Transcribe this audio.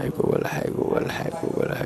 还给我来还给我来还给我